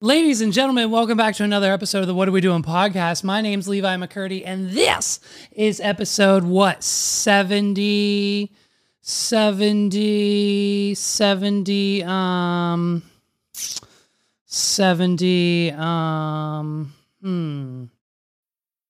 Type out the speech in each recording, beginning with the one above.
Ladies and gentlemen, welcome back to another episode of the What Are We Doing podcast. My name's Levi McCurdy, and this is episode what? 70, 70, 70, um, 70, um, hmm.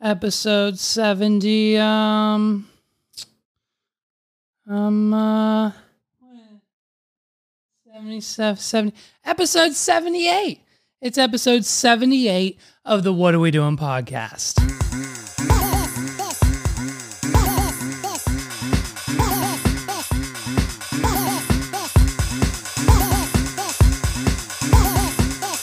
Episode 70 um um uh 77 70 episode 78 it's episode 78 of the what are we doing podcast.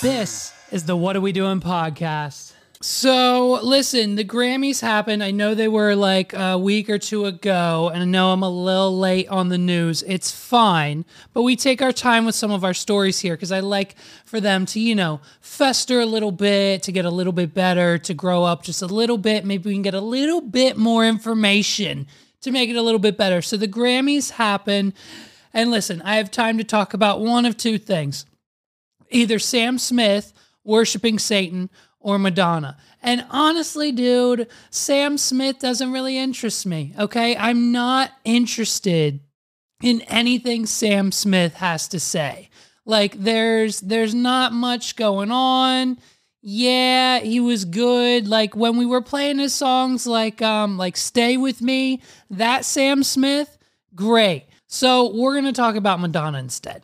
This is the what are we doing podcast so listen, the Grammys happened. I know they were like a week or two ago, and I know I'm a little late on the news. It's fine, but we take our time with some of our stories here because I like for them to, you know, fester a little bit, to get a little bit better, to grow up just a little bit. Maybe we can get a little bit more information to make it a little bit better. So the Grammys happen, and listen, I have time to talk about one of two things either Sam Smith worshiping Satan or Madonna. And honestly, dude, Sam Smith doesn't really interest me. Okay. I'm not interested in anything Sam Smith has to say. Like there's there's not much going on. Yeah, he was good. Like when we were playing his songs like um like Stay With Me, that Sam Smith, great. So we're gonna talk about Madonna instead.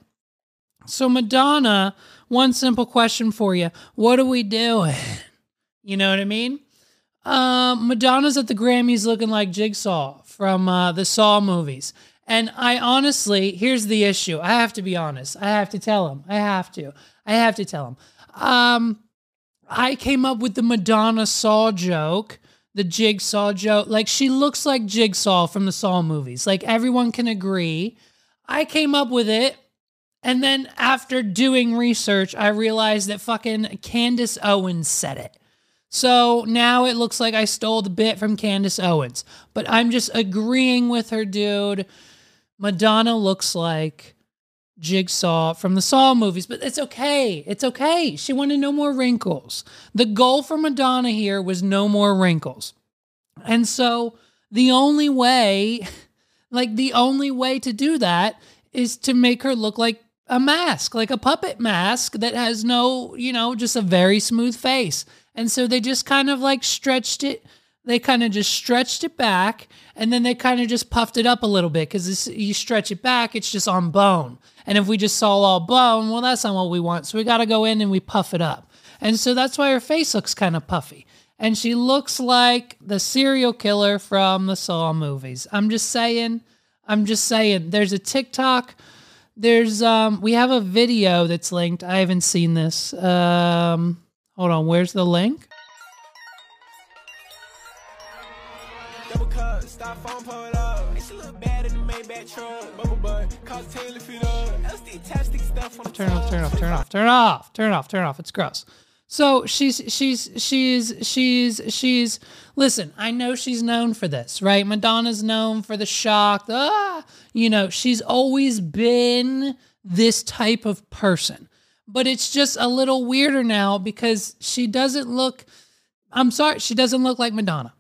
So Madonna, one simple question for you. What are we doing? You know what I mean? Um, Madonna's at the Grammys looking like Jigsaw from uh, the Saw movies. And I honestly, here's the issue. I have to be honest. I have to tell him. I have to. I have to tell him. Um, I came up with the Madonna Saw joke, the Jigsaw joke. Like she looks like Jigsaw from the Saw movies. Like everyone can agree. I came up with it. And then after doing research, I realized that fucking Candace Owens said it. So now it looks like I stole the bit from Candace Owens. But I'm just agreeing with her, dude. Madonna looks like Jigsaw from the Saw movies, but it's okay. It's okay. She wanted no more wrinkles. The goal for Madonna here was no more wrinkles. And so the only way, like the only way to do that is to make her look like a mask, like a puppet mask that has no, you know, just a very smooth face. And so they just kind of like stretched it. They kind of just stretched it back and then they kind of just puffed it up a little bit because you stretch it back, it's just on bone. And if we just saw all bone, well, that's not what we want. So we got to go in and we puff it up. And so that's why her face looks kind of puffy. And she looks like the serial killer from the Saw movies. I'm just saying, I'm just saying, there's a TikTok there's um we have a video that's linked. I haven't seen this. Um hold on, where's the link? Double cup, styrofoam, pull it up. And she look bad in the Maybach truck. Bubble butt, cause Taylor fit up. LSD tastic stuff on the Turn off, turn off, turn off, turn off, turn off, turn off. It's gross. So she's she's she's she's she's listen, I know she's known for this, right? Madonna's known for the shock. Ah, you know, she's always been this type of person. But it's just a little weirder now because she doesn't look I'm sorry, she doesn't look like Madonna.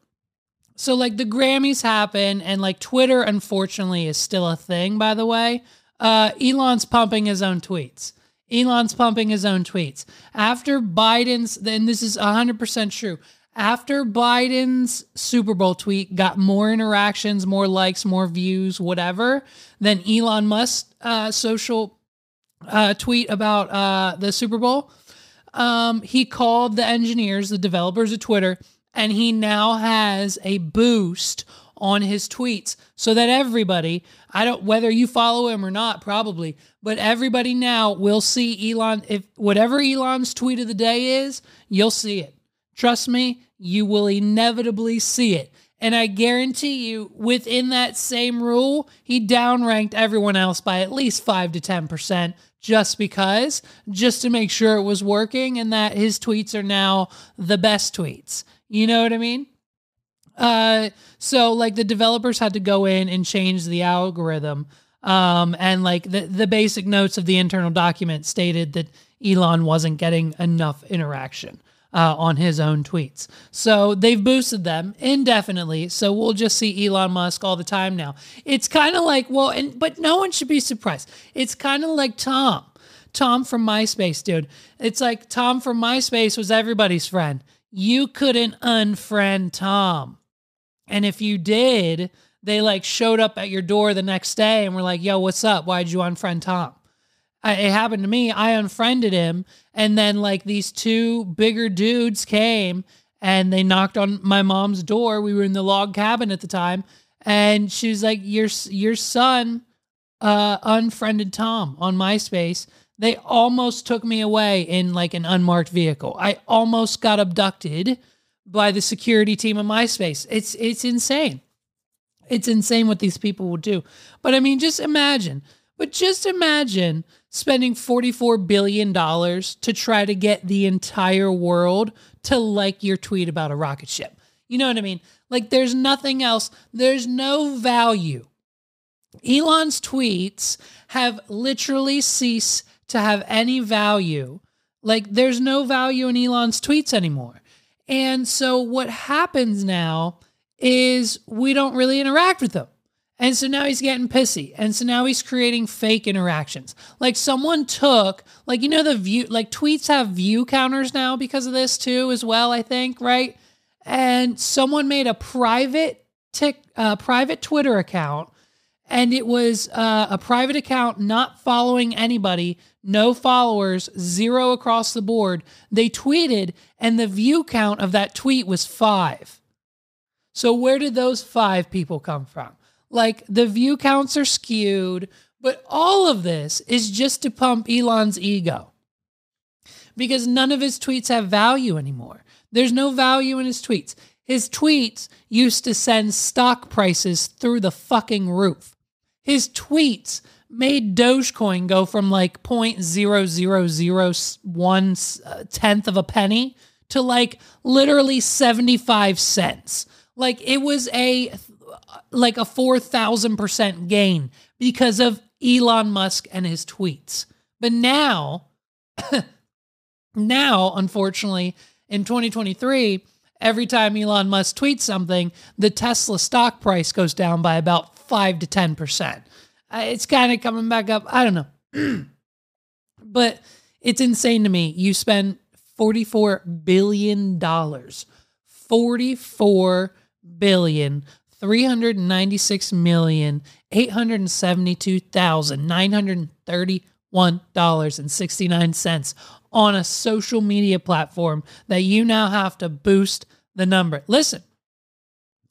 So like the Grammys happen and like Twitter unfortunately is still a thing by the way. Uh Elon's pumping his own tweets. Elon's pumping his own tweets. After Biden's, then this is 100% true. After Biden's Super Bowl tweet got more interactions, more likes, more views, whatever, than Elon Musk's uh, social uh, tweet about uh, the Super Bowl, um, he called the engineers, the developers of Twitter, and he now has a boost on his tweets so that everybody, I don't whether you follow him or not, probably, but everybody now will see Elon if whatever Elon's tweet of the day is, you'll see it. Trust me, you will inevitably see it. And I guarantee you, within that same rule, he downranked everyone else by at least 5 to 10% just because, just to make sure it was working and that his tweets are now the best tweets. You know what I mean? Uh, so like the developers had to go in and change the algorithm. Um, and like the, the basic notes of the internal document stated that Elon wasn't getting enough interaction uh, on his own tweets. So they've boosted them indefinitely. So we'll just see Elon Musk all the time now. It's kind of like, well, and but no one should be surprised. It's kind of like Tom. Tom from MySpace, dude. It's like Tom from MySpace was everybody's friend. You couldn't unfriend Tom. And if you did, they like showed up at your door the next day and were like, yo, what's up? Why'd you unfriend Tom? It happened to me. I unfriended him. And then like these two bigger dudes came and they knocked on my mom's door. We were in the log cabin at the time. And she was like, your, your son uh, unfriended Tom on MySpace. They almost took me away in like an unmarked vehicle. I almost got abducted by the security team of MySpace. It's it's insane. It's insane what these people will do. But I mean, just imagine. But just imagine spending $44 billion to try to get the entire world to like your tweet about a rocket ship. You know what I mean? Like, there's nothing else, there's no value. Elon's tweets have literally ceased to have any value. Like, there's no value in Elon's tweets anymore. And so what happens now is we don't really interact with them. And so now he's getting pissy. And so now he's creating fake interactions. Like someone took, like, you know, the view, like tweets have view counters now because of this too, as well, I think, right? And someone made a private tick, uh, private Twitter account. And it was uh, a private account not following anybody no followers, zero across the board. They tweeted, and the view count of that tweet was five. So, where did those five people come from? Like, the view counts are skewed, but all of this is just to pump Elon's ego because none of his tweets have value anymore. There's no value in his tweets. His tweets used to send stock prices through the fucking roof. His tweets made Dogecoin go from like point zero zero zero one uh, tenth of a penny to like literally 75 cents. Like it was a like a 4000% gain because of Elon Musk and his tweets. But now now unfortunately in 2023 every time Elon Musk tweets something the Tesla stock price goes down by about 5 to 10% uh, it's kind of coming back up. I don't know. but it's insane to me. You spend $44 billion. $44 billion. Three hundred ninety-six million eight hundred seventy-two thousand nine hundred thirty-one dollars and sixty-nine cents on a social media platform that you now have to boost the number. Listen,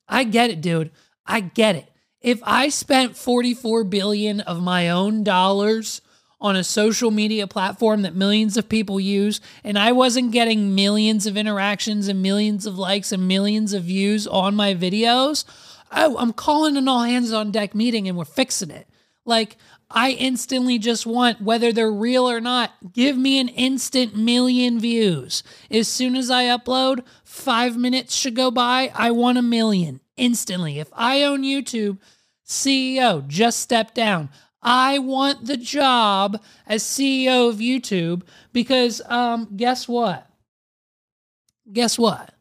I get it, dude. I get it if I spent 44 billion of my own dollars on a social media platform that millions of people use and I wasn't getting millions of interactions and millions of likes and millions of views on my videos, I'm calling an all hands on deck meeting and we're fixing it. Like I instantly just want, whether they're real or not, give me an instant million views. As soon as I upload, five minutes should go by. I want a million instantly. If I own YouTube, CEO, just step down. I want the job as CEO of YouTube because um, guess what? Guess what?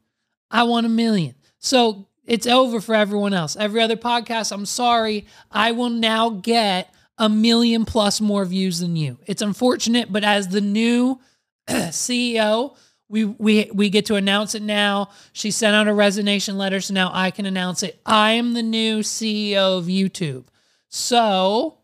I want a million. So it's over for everyone else. Every other podcast, I'm sorry, I will now get a million plus more views than you. It's unfortunate, but as the new CEO, we we we get to announce it now. She sent out a resignation letter, so now I can announce it. I am the new CEO of YouTube. So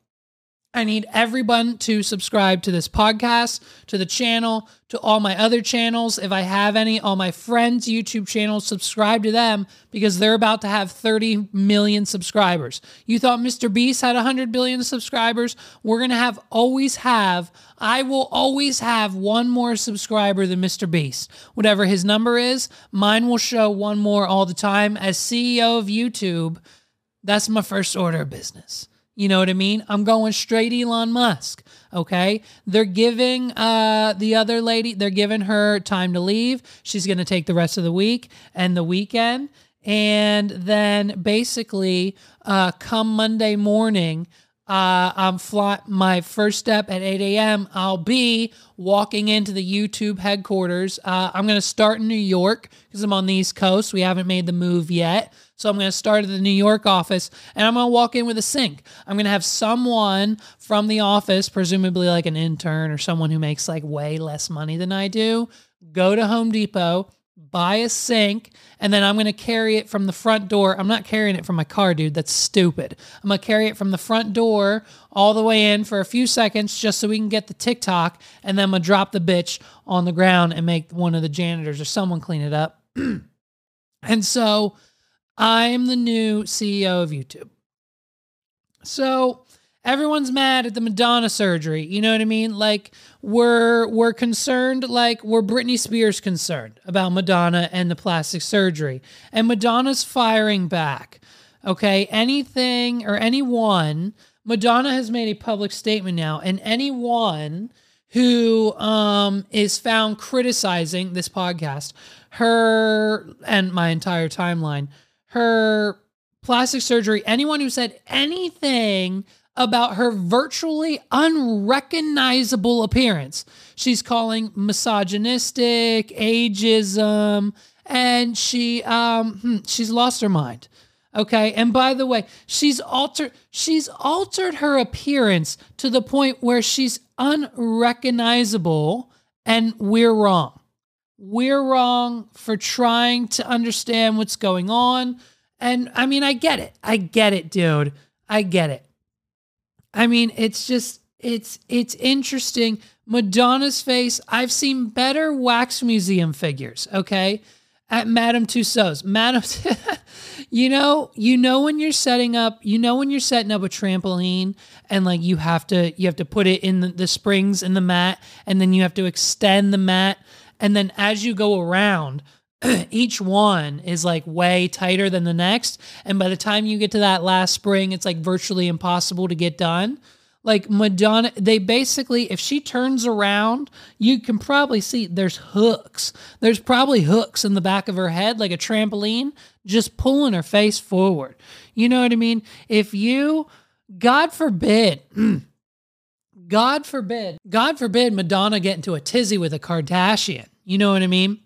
I need everyone to subscribe to this podcast, to the channel, to all my other channels. If I have any, all my friends' YouTube channels, subscribe to them because they're about to have 30 million subscribers. You thought Mr. Beast had 100 billion subscribers? We're going to have, always have, I will always have one more subscriber than Mr. Beast. Whatever his number is, mine will show one more all the time. As CEO of YouTube, that's my first order of business. You know what I mean? I'm going straight Elon Musk. Okay. They're giving uh, the other lady, they're giving her time to leave. She's going to take the rest of the week and the weekend. And then basically, uh, come Monday morning, uh, I'm fly- my first step at 8 a.m. I'll be walking into the YouTube headquarters. Uh, I'm going to start in New York because I'm on the East Coast. We haven't made the move yet. So I'm going to start at the New York office and I'm going to walk in with a sink. I'm going to have someone from the office, presumably like an intern or someone who makes like way less money than I do, go to Home Depot, buy a sink, and then I'm going to carry it from the front door. I'm not carrying it from my car, dude. That's stupid. I'm going to carry it from the front door all the way in for a few seconds just so we can get the TikTok, and then I'm going to drop the bitch on the ground and make one of the janitors or someone clean it up. and so I'm the new CEO of YouTube. So everyone's mad at the Madonna surgery. You know what I mean? Like we're we're concerned, like we're Britney Spears concerned about Madonna and the plastic surgery. And Madonna's firing back. Okay. Anything or anyone, Madonna has made a public statement now, and anyone who um, is found criticizing this podcast, her and my entire timeline, her plastic surgery, anyone who said anything about her virtually unrecognizable appearance, she's calling misogynistic, ageism, and she um hmm, she's lost her mind. Okay. And by the way, she's altered she's altered her appearance to the point where she's unrecognizable and we're wrong. We're wrong for trying to understand what's going on. And I mean, I get it. I get it, dude. I get it. I mean, it's just it's it's interesting. Madonna's face, I've seen better wax museum figures, okay? At Madame Tussauds. Madame You know, you know when you're setting up, you know when you're setting up a trampoline and like you have to you have to put it in the, the springs in the mat and then you have to extend the mat and then as you go around each one is like way tighter than the next. And by the time you get to that last spring, it's like virtually impossible to get done. Like Madonna, they basically, if she turns around, you can probably see there's hooks. There's probably hooks in the back of her head, like a trampoline, just pulling her face forward. You know what I mean? If you, God forbid, God forbid, God forbid Madonna get into a tizzy with a Kardashian. You know what I mean?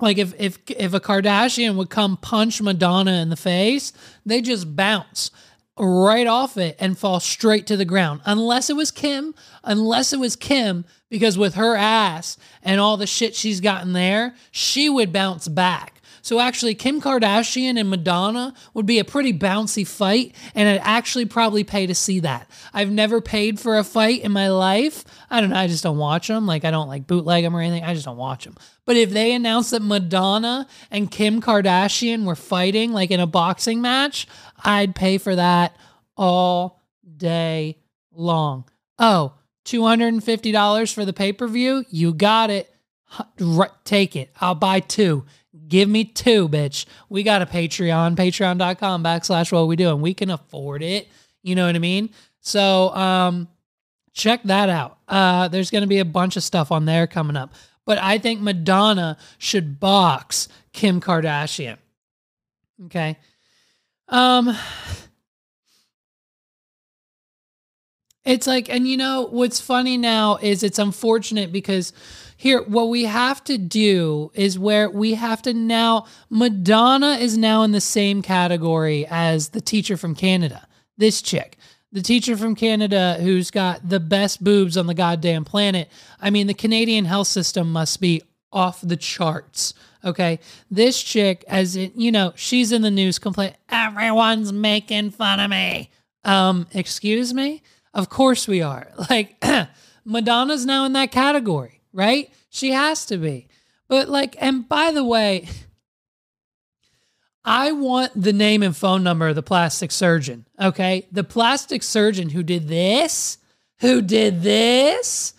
Like if if if a Kardashian would come punch Madonna in the face, they just bounce right off it and fall straight to the ground. Unless it was Kim, unless it was Kim, because with her ass and all the shit she's gotten there, she would bounce back. So actually, Kim Kardashian and Madonna would be a pretty bouncy fight, and I'd actually probably pay to see that. I've never paid for a fight in my life. I don't know. I just don't watch them. Like I don't like bootleg them or anything. I just don't watch them. But if they announced that Madonna and Kim Kardashian were fighting like in a boxing match, I'd pay for that all day long. Oh, $250 for the pay per view? You got it. Take it. I'll buy two. Give me two, bitch. We got a Patreon, patreon.com backslash what we do, and we can afford it. You know what I mean? So um check that out. Uh there's gonna be a bunch of stuff on there coming up. But I think Madonna should box Kim Kardashian. Okay. Um it's like and you know what's funny now is it's unfortunate because here, what we have to do is where we have to now, Madonna is now in the same category as the teacher from Canada, this chick. The teacher from Canada who's got the best boobs on the goddamn planet. I mean, the Canadian health system must be off the charts. Okay. This chick, as it, you know, she's in the news complaining, everyone's making fun of me. Um, excuse me? Of course we are. Like Madonna's now in that category, right? She has to be. But like, and by the way, I want the name and phone number of the plastic surgeon. Okay. The plastic surgeon who did this, who did this,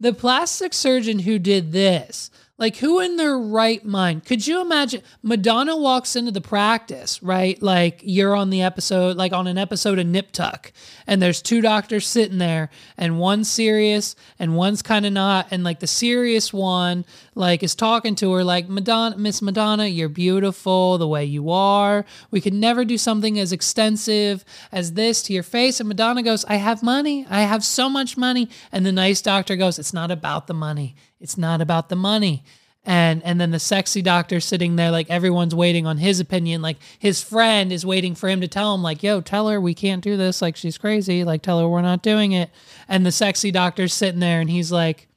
the plastic surgeon who did this like, who in their right mind? Could you imagine? Madonna walks into the practice, right? Like, you're on the episode, like on an episode of Nip Tuck, and there's two doctors sitting there, and one's serious and one's kind of not. And like, the serious one, like, is talking to her, like, Madonna, Miss Madonna, you're beautiful the way you are. We could never do something as extensive as this to your face. And Madonna goes, I have money. I have so much money. And the nice doctor goes, It's not about the money. It's not about the money. And and then the sexy doctor sitting there like everyone's waiting on his opinion. Like his friend is waiting for him to tell him, like, yo, tell her we can't do this. Like she's crazy. Like tell her we're not doing it. And the sexy doctor's sitting there and he's like,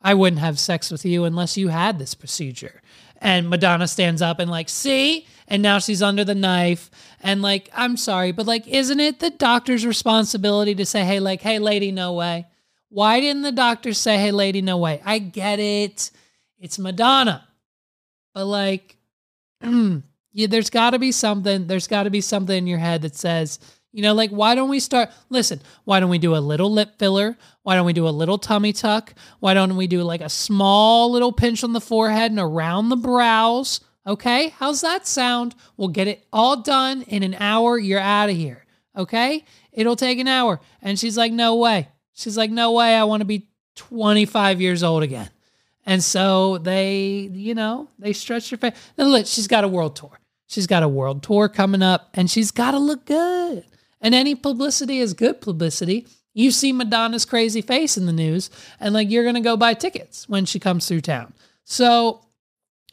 I wouldn't have sex with you unless you had this procedure. And Madonna stands up and like, see? And now she's under the knife. And like, I'm sorry, but like, isn't it the doctor's responsibility to say, hey, like, hey, lady, no way. Why didn't the doctor say, hey, lady, no way? I get it. It's Madonna. But like, yeah, there's got to be something. There's got to be something in your head that says, you know, like, why don't we start? Listen, why don't we do a little lip filler? Why don't we do a little tummy tuck? Why don't we do like a small little pinch on the forehead and around the brows? Okay, how's that sound? We'll get it all done in an hour. You're out of here. Okay, it'll take an hour. And she's like, no way. She's like, no way, I want to be 25 years old again. And so they, you know, they stretch her face. And look, she's got a world tour. She's got a world tour coming up and she's got to look good. And any publicity is good publicity. You see Madonna's crazy face in the news and like you're going to go buy tickets when she comes through town. So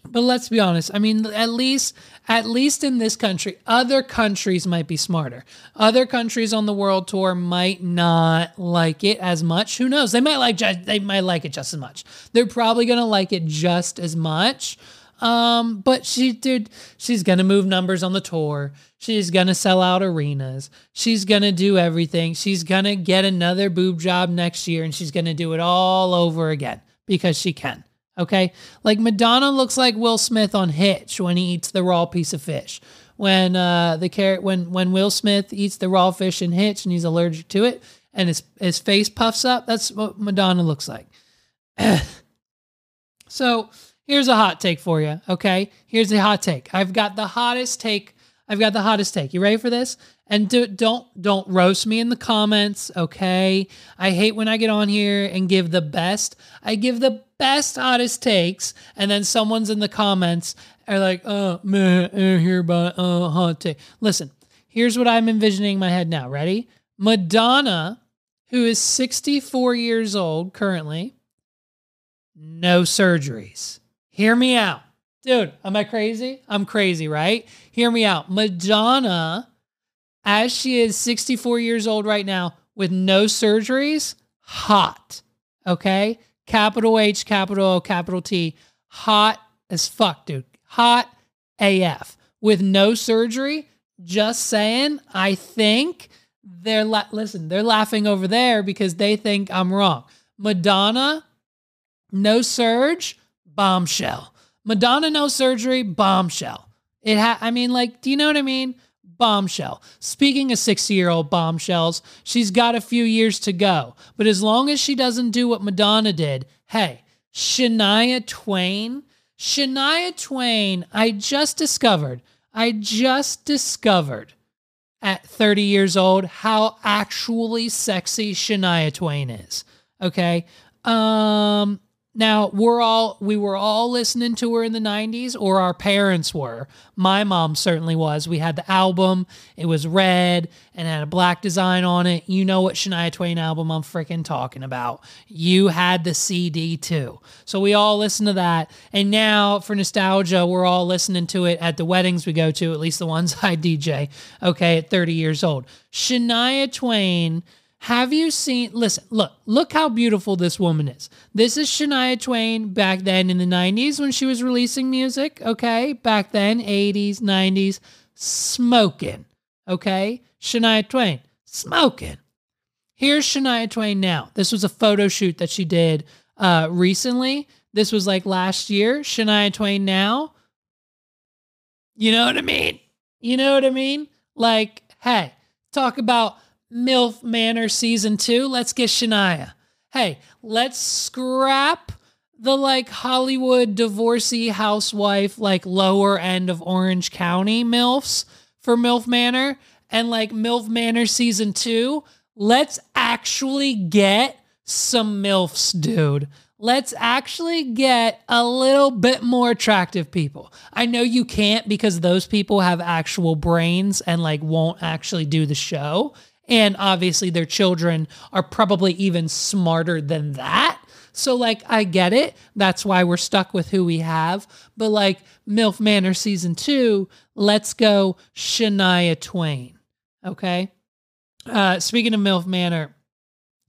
but let's be honest. I mean, at least at least in this country, other countries might be smarter. Other countries on the world tour might not like it as much. Who knows? They might like they might like it just as much. They're probably gonna like it just as much. Um, but she did. She's gonna move numbers on the tour. She's gonna sell out arenas. She's gonna do everything. She's gonna get another boob job next year, and she's gonna do it all over again because she can. Okay. Like Madonna looks like Will Smith on Hitch when he eats the raw piece of fish. When uh the carrot when when Will Smith eats the raw fish in Hitch and he's allergic to it and his his face puffs up, that's what Madonna looks like. so here's a hot take for you. Okay. Here's a hot take. I've got the hottest take. I've got the hottest take. You ready for this? And do, don't don't roast me in the comments, okay? I hate when I get on here and give the best. I give the best hottest takes, and then someone's in the comments are like, "Oh man, I hear about uh hot take." Listen, here's what I'm envisioning in my head now. Ready? Madonna, who is 64 years old currently, no surgeries. Hear me out. Dude, am I crazy? I'm crazy, right? Hear me out. Madonna as she is 64 years old right now with no surgeries, hot. Okay? Capital H, capital O, capital T. Hot as fuck, dude. Hot AF. With no surgery, just saying, I think they're la- listen, they're laughing over there because they think I'm wrong. Madonna, no surge, bombshell. Madonna, no surgery, bombshell. It ha- I mean, like, do you know what I mean? bombshell. Speaking of 60 year old bombshells, she's got a few years to go. But as long as she doesn't do what Madonna did, hey, Shania Twain, Shania Twain, I just discovered, I just discovered at 30 years old how actually sexy Shania Twain is. Okay. Um, now, we're all we were all listening to her in the 90s or our parents were. My mom certainly was. We had the album. It was red and had a black design on it. You know what Shania Twain album I'm freaking talking about. You had the CD too. So we all listened to that. And now for nostalgia, we're all listening to it at the weddings we go to, at least the ones I DJ, okay, at 30 years old. Shania Twain have you seen? Listen, look, look how beautiful this woman is. This is Shania Twain back then in the 90s when she was releasing music, okay? Back then, 80s, 90s, smoking, okay? Shania Twain, smoking. Here's Shania Twain now. This was a photo shoot that she did uh, recently. This was like last year. Shania Twain now. You know what I mean? You know what I mean? Like, hey, talk about MILF Manor season two. Let's get Shania. Hey, let's scrap the like Hollywood divorcee housewife, like lower end of Orange County MILFs for MILF Manor and like MILF Manor season two. Let's actually get some MILFs, dude. Let's actually get a little bit more attractive people. I know you can't because those people have actual brains and like won't actually do the show. And obviously, their children are probably even smarter than that. So, like, I get it. That's why we're stuck with who we have. But, like, MILF Manor season two, let's go Shania Twain. Okay. Uh, speaking of MILF Manor,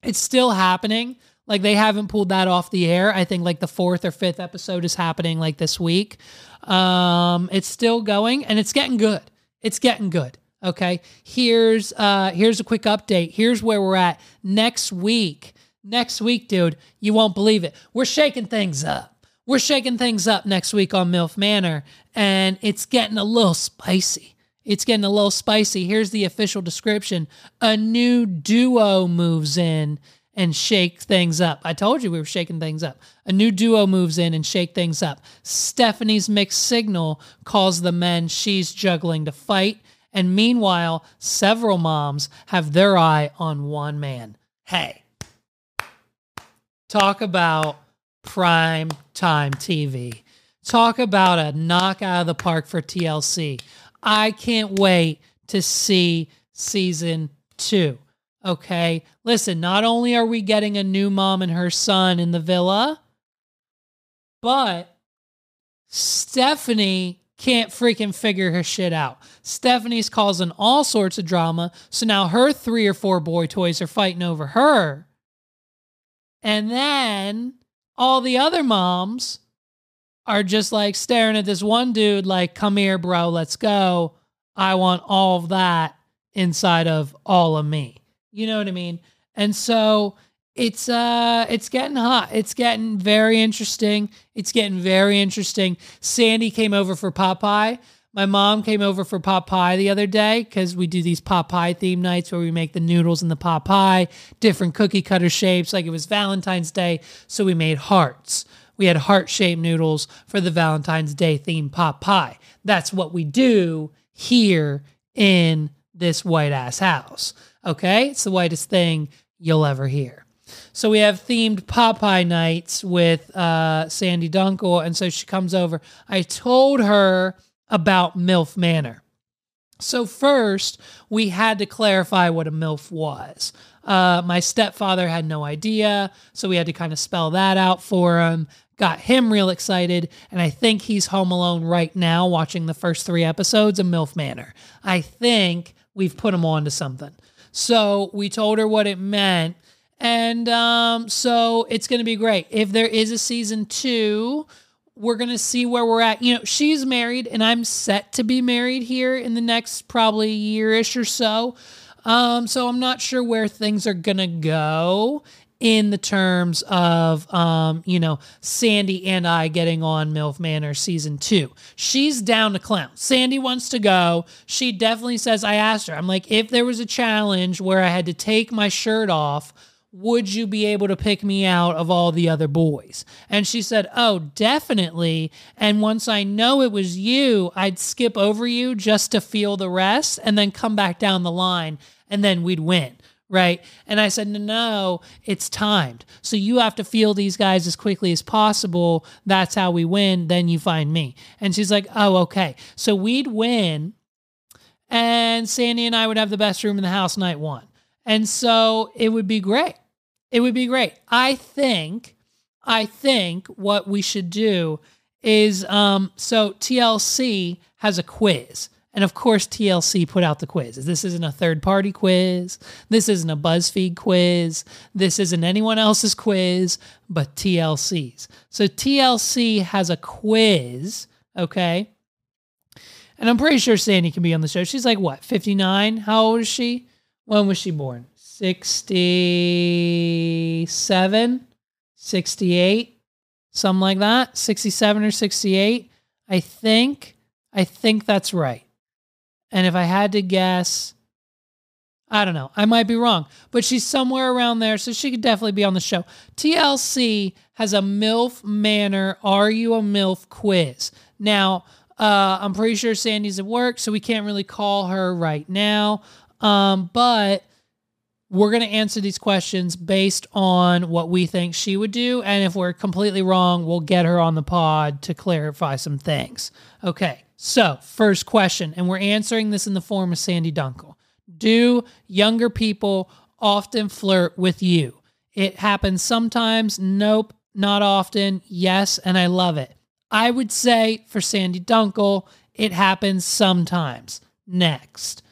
it's still happening. Like, they haven't pulled that off the air. I think, like, the fourth or fifth episode is happening, like, this week. Um, it's still going and it's getting good. It's getting good. Okay. Here's uh here's a quick update. Here's where we're at next week. Next week, dude, you won't believe it. We're shaking things up. We're shaking things up next week on MILF Manor, and it's getting a little spicy. It's getting a little spicy. Here's the official description. A new duo moves in and shake things up. I told you we were shaking things up. A new duo moves in and shake things up. Stephanie's mixed signal calls the men she's juggling to fight. And meanwhile, several moms have their eye on one man. Hey, talk about prime time TV. Talk about a knock out of the park for TLC. I can't wait to see season two. Okay. Listen, not only are we getting a new mom and her son in the villa, but Stephanie can't freaking figure her shit out. Stephanie's causing all sorts of drama. So now her three or four boy toys are fighting over her. And then all the other moms are just like staring at this one dude, like, come here, bro, let's go. I want all of that inside of all of me. You know what I mean? And so it's uh it's getting hot. It's getting very interesting. It's getting very interesting. Sandy came over for pot pie. My mom came over for pot pie the other day because we do these pot pie theme nights where we make the noodles in the pot pie, different cookie cutter shapes. Like it was Valentine's Day, so we made hearts. We had heart shaped noodles for the Valentine's Day theme pot pie. That's what we do here in this white ass house. Okay, it's the whitest thing you'll ever hear. So we have themed pot pie nights with uh, Sandy Dunkel, and so she comes over. I told her about MILF Manor. So first, we had to clarify what a MILF was. Uh, my stepfather had no idea, so we had to kind of spell that out for him. Got him real excited, and I think he's home alone right now watching the first three episodes of MILF Manor. I think we've put him on to something. So we told her what it meant, and um, so it's going to be great. If there is a season two, we're going to see where we're at. You know, she's married and I'm set to be married here in the next probably yearish or so. Um, so I'm not sure where things are going to go in the terms of, um, you know, Sandy and I getting on MILF Manor season two. She's down to clown. Sandy wants to go. She definitely says, I asked her, I'm like, if there was a challenge where I had to take my shirt off, would you be able to pick me out of all the other boys? And she said, Oh, definitely. And once I know it was you, I'd skip over you just to feel the rest and then come back down the line and then we'd win. Right. And I said, No, no, it's timed. So you have to feel these guys as quickly as possible. That's how we win. Then you find me. And she's like, Oh, okay. So we'd win. And Sandy and I would have the best room in the house night one. And so it would be great. It would be great. I think, I think what we should do is um, so TLC has a quiz. And of course, TLC put out the quiz. This isn't a third party quiz. This isn't a BuzzFeed quiz. This isn't anyone else's quiz, but TLC's. So TLC has a quiz, okay? And I'm pretty sure Sandy can be on the show. She's like, what, 59? How old is she? When was she born? 67, 68, something like that. 67 or 68. I think, I think that's right. And if I had to guess, I don't know. I might be wrong, but she's somewhere around there, so she could definitely be on the show. TLC has a MILF Manor Are You a MILF quiz. Now, uh, I'm pretty sure Sandy's at work, so we can't really call her right now. Um, but we're going to answer these questions based on what we think she would do. And if we're completely wrong, we'll get her on the pod to clarify some things. Okay, so first question, and we're answering this in the form of Sandy Dunkel. Do younger people often flirt with you? It happens sometimes. Nope, not often. Yes, and I love it. I would say for Sandy Dunkel, it happens sometimes. Next.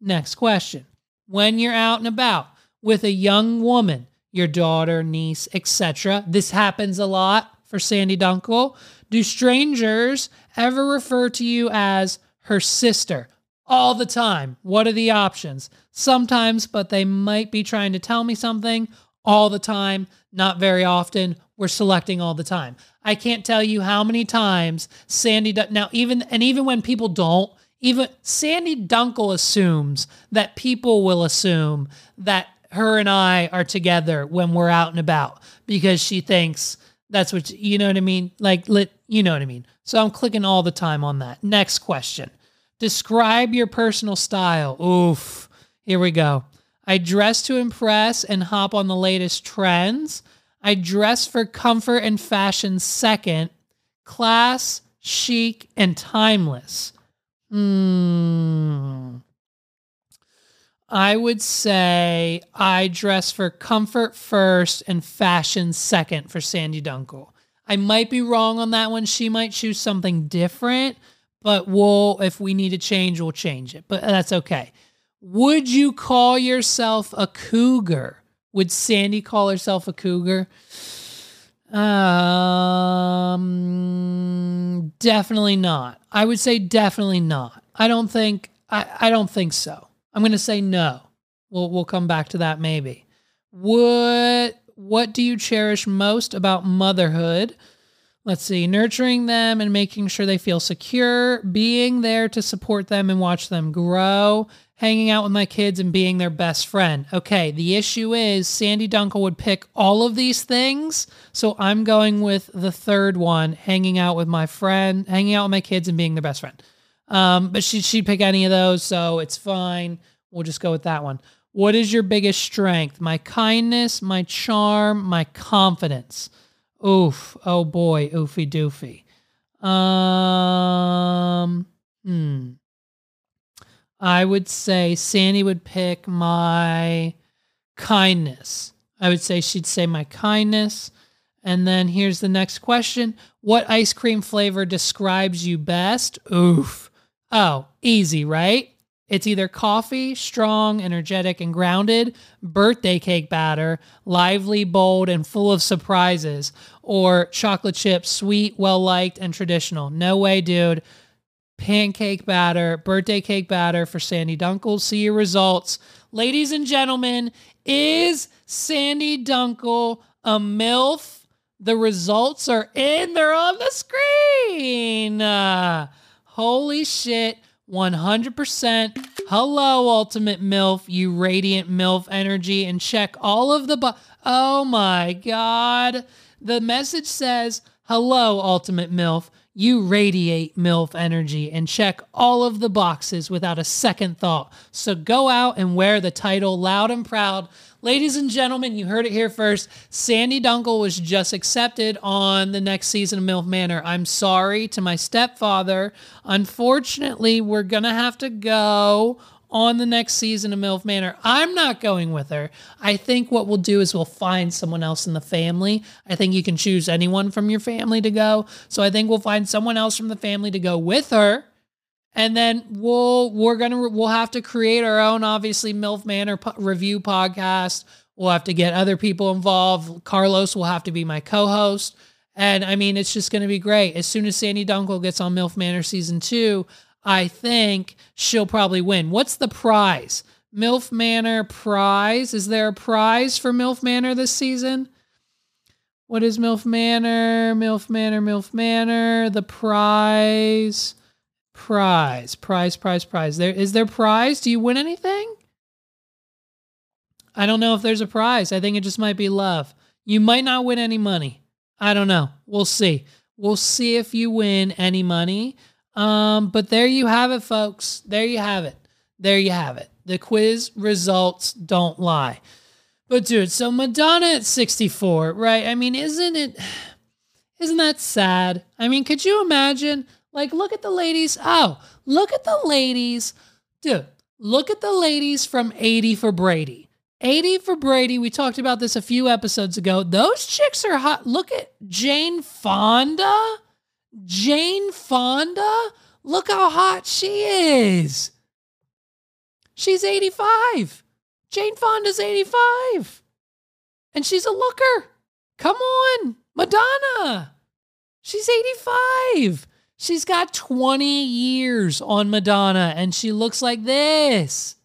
Next question. When you're out and about with a young woman, your daughter, niece, etc., this happens a lot for Sandy Dunkel. Do strangers ever refer to you as her sister? All the time. What are the options? Sometimes, but they might be trying to tell me something. All the time, not very often. We're selecting all the time. I can't tell you how many times Sandy. now, even and even when people don't, even Sandy Dunkel assumes that people will assume that her and I are together when we're out and about because she thinks that's what you know what I mean. Like, lit, you know what I mean. So I'm clicking all the time on that. Next question. Describe your personal style. Oof. Here we go. I dress to impress and hop on the latest trends. I dress for comfort and fashion second. Class, chic, and timeless. Hmm. I would say I dress for comfort first and fashion second for Sandy Dunkel. I might be wrong on that one. She might choose something different, but we'll, if we need to change, we'll change it. But that's okay. Would you call yourself a cougar? Would Sandy call herself a cougar? Um, definitely not. I would say definitely not. I don't think I, I don't think so. I'm to say no. We'll we'll come back to that maybe. What what do you cherish most about motherhood? Let's see, nurturing them and making sure they feel secure, being there to support them and watch them grow, hanging out with my kids and being their best friend. Okay, the issue is Sandy Dunkel would pick all of these things. So I'm going with the third one, hanging out with my friend, hanging out with my kids and being their best friend. Um, but she, she'd pick any of those, so it's fine. We'll just go with that one. What is your biggest strength? My kindness, my charm, my confidence. Oof. Oh boy. Oofy doofy. Um, hmm. I would say Sandy would pick my kindness. I would say she'd say my kindness. And then here's the next question What ice cream flavor describes you best? Oof. Oh, easy, right? It's either coffee, strong, energetic, and grounded, birthday cake batter, lively, bold, and full of surprises, or chocolate chip, sweet, well liked, and traditional. No way, dude. Pancake batter, birthday cake batter for Sandy Dunkel. See your results. Ladies and gentlemen, is Sandy Dunkel a MILF? The results are in, they're on the screen. Uh, holy shit. 100%. Hello, Ultimate MILF, you radiant MILF energy, and check all of the. Bu- oh my God. The message says, Hello, Ultimate MILF, you radiate MILF energy, and check all of the boxes without a second thought. So go out and wear the title loud and proud. Ladies and gentlemen, you heard it here first. Sandy Dunkel was just accepted on the next season of MILF Manor. I'm sorry to my stepfather. Unfortunately, we're going to have to go on the next season of MILF Manor. I'm not going with her. I think what we'll do is we'll find someone else in the family. I think you can choose anyone from your family to go. So I think we'll find someone else from the family to go with her and then we'll we're gonna we'll have to create our own obviously milf manor po- review podcast we'll have to get other people involved carlos will have to be my co-host and i mean it's just gonna be great as soon as sandy dunkel gets on milf manor season two i think she'll probably win what's the prize MILF Manor prize. Is there a prize for MILF Manor this season? What is MILF Manor? MILF Manor, MILF Manor. The prize. Prize, prize, prize, prize. There is there prize? Do you win anything? I don't know if there's a prize. I think it just might be love. You might not win any money. I don't know. We'll see. We'll see if you win any money. Um, but there you have it, folks. There you have it. There you have it. The quiz results don't lie. But dude, so Madonna at 64, right? I mean, isn't it isn't that sad? I mean, could you imagine? Like, look at the ladies. Oh, look at the ladies. Dude, look at the ladies from 80 for Brady. 80 for Brady. We talked about this a few episodes ago. Those chicks are hot. Look at Jane Fonda. Jane Fonda. Look how hot she is. She's 85. Jane Fonda's 85. And she's a looker. Come on, Madonna. She's 85. She's got 20 years on Madonna and she looks like this.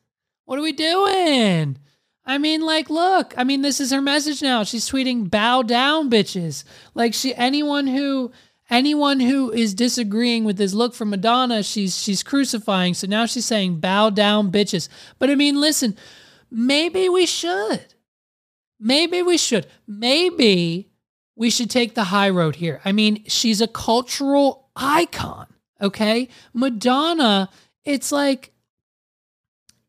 What are we doing? I mean, like, look, I mean, this is her message now. She's tweeting, bow down, bitches. Like, she, anyone who, anyone who is disagreeing with this look from Madonna, she's, she's crucifying. So now she's saying, bow down, bitches. But I mean, listen, maybe we should. Maybe we should. Maybe we should take the high road here. I mean, she's a cultural icon, okay? Madonna, it's like,